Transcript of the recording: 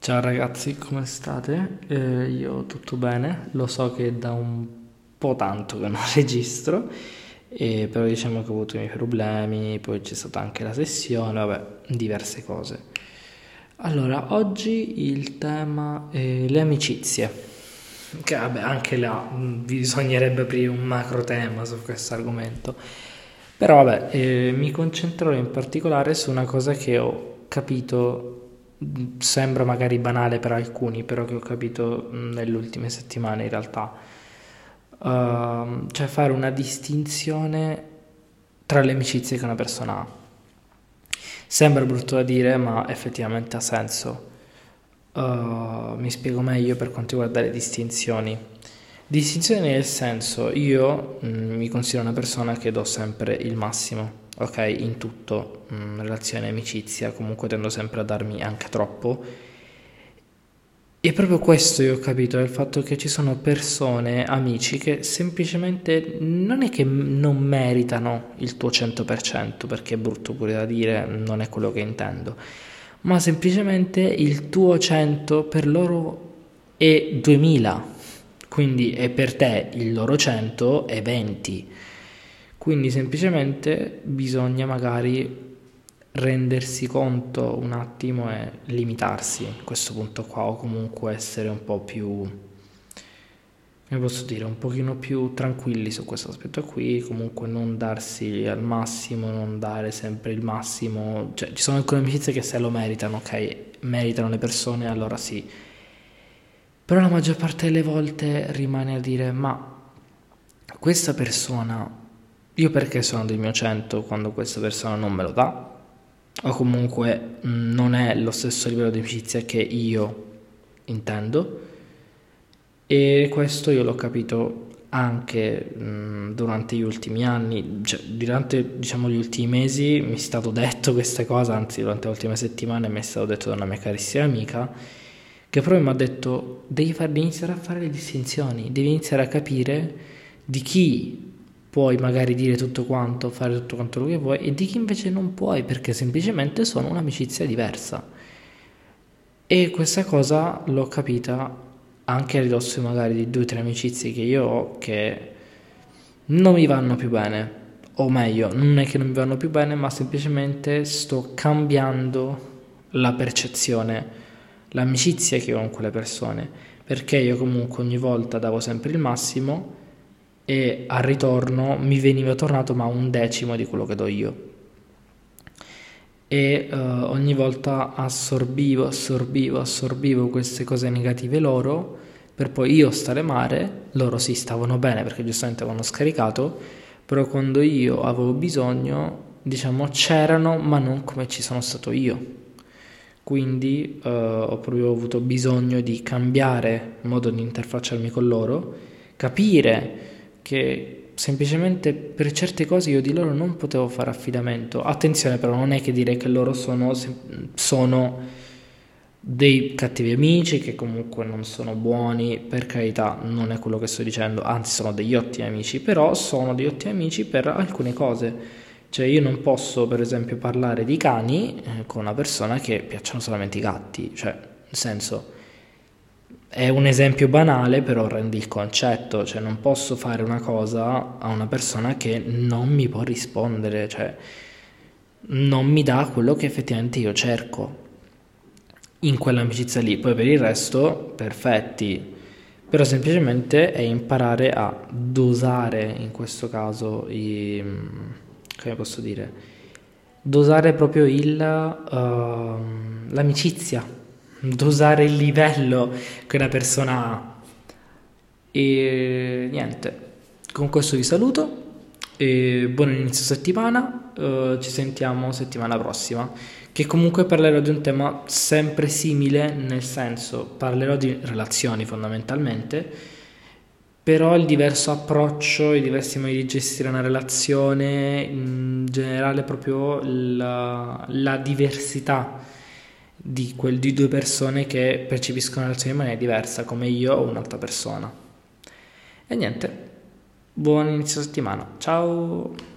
Ciao ragazzi, come state? Eh, io tutto bene, lo so che è da un po' tanto che non registro, eh, però diciamo che ho avuto i miei problemi, poi c'è stata anche la sessione, vabbè, diverse cose. Allora, oggi il tema è le amicizie, che vabbè, anche là mh, bisognerebbe aprire un macro tema su questo argomento, però vabbè, eh, mi concentrerò in particolare su una cosa che ho capito sembra magari banale per alcuni, però che ho capito nelle ultime settimane in realtà. Uh, cioè fare una distinzione tra le amicizie che una persona ha. Sembra brutto da dire, ma effettivamente ha senso. Uh, mi spiego meglio per quanto riguarda le distinzioni. Distinzioni nel senso, io mh, mi considero una persona che do sempre il massimo ok, in tutto, mh, mm, relazione, amicizia, comunque tendo sempre a darmi anche troppo. E proprio questo io ho capito, è il fatto che ci sono persone, amici, che semplicemente non è che non meritano il tuo 100%, perché è brutto pure da dire, non è quello che intendo, ma semplicemente il tuo 100 per loro è 2000, quindi è per te il loro 100 è 20 quindi semplicemente bisogna magari rendersi conto un attimo e limitarsi a questo punto qua o comunque essere un po' più come posso dire, un pochino più tranquilli su questo aspetto qui, comunque non darsi al massimo, non dare sempre il massimo, cioè ci sono alcune amicizie che se lo meritano, ok, meritano le persone, allora sì, però la maggior parte delle volte rimane a dire ma questa persona io perché sono del mio 100 quando questa persona non me lo dà? O comunque mm, non è lo stesso livello di amicizia che io intendo? E questo io l'ho capito anche mh, mm, durante gli ultimi anni, cioè durante diciamo, gli ultimi mesi mi è stato detto questa cosa, anzi durante le ultime settimane mi è stato detto da una mia carissima amica, che proprio mi ha detto devi, far, devi iniziare a fare le distinzioni, devi iniziare a capire di chi puoi magari dire tutto quanto, fare tutto quanto che vuoi e di chi invece non puoi perché semplicemente sono un'amicizia diversa. E questa cosa l'ho capita anche a ridosso magari di due o tre amicizie che io ho che non mi vanno più bene, o meglio, non è che non mi vanno più bene, ma semplicemente sto cambiando la percezione, l'amicizia che ho con quelle persone, perché io comunque ogni volta davo sempre il massimo e al ritorno mi veniva tornato ma un decimo di quello che do io e uh, ogni volta assorbivo, assorbivo, assorbivo queste cose negative loro per poi io stare male, loro sì, stavano bene perché giustamente avevano scaricato, però quando io avevo bisogno, diciamo, c'erano ma non come ci sono stato io. Quindi uh, ho proprio avuto bisogno di cambiare modo di interfacciarmi con loro, capire che semplicemente per certe cose io di loro non potevo fare affidamento. Attenzione però, non è che dire che loro sono, sono dei cattivi amici che comunque non sono buoni, per carità, non è quello che sto dicendo, anzi sono degli ottimi amici, però sono degli ottimi amici per alcune cose. Cioè io non posso per esempio parlare di cani eh, con una persona che piacciono solamente i gatti, cioè nel senso è un esempio banale, però rende il concetto, cioè non posso fare una cosa a una persona che non mi può rispondere, cioè non mi dà quello che effettivamente io cerco in quell'amicizia lì. Poi per il resto, perfetti. Però semplicemente è imparare a dosare in questo caso i come posso dire? Dosare proprio il uh, l'amicizia dosare il livello che una persona ha. E niente, con questo vi saluto e buon inizio settimana, uh, ci sentiamo settimana prossima, che comunque parlerò di un tema sempre simile, nel senso parlerò di relazioni fondamentalmente, però il diverso approccio, i diversi modi di gestire una relazione, in generale proprio la, la diversità di, quel, di due persone che percepiscono la relazione in maniera diversa, come io o un'altra persona. E niente, buon inizio settimana, ciao!